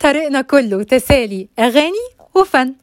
طريقنا كله. تسالي أغاني وفن.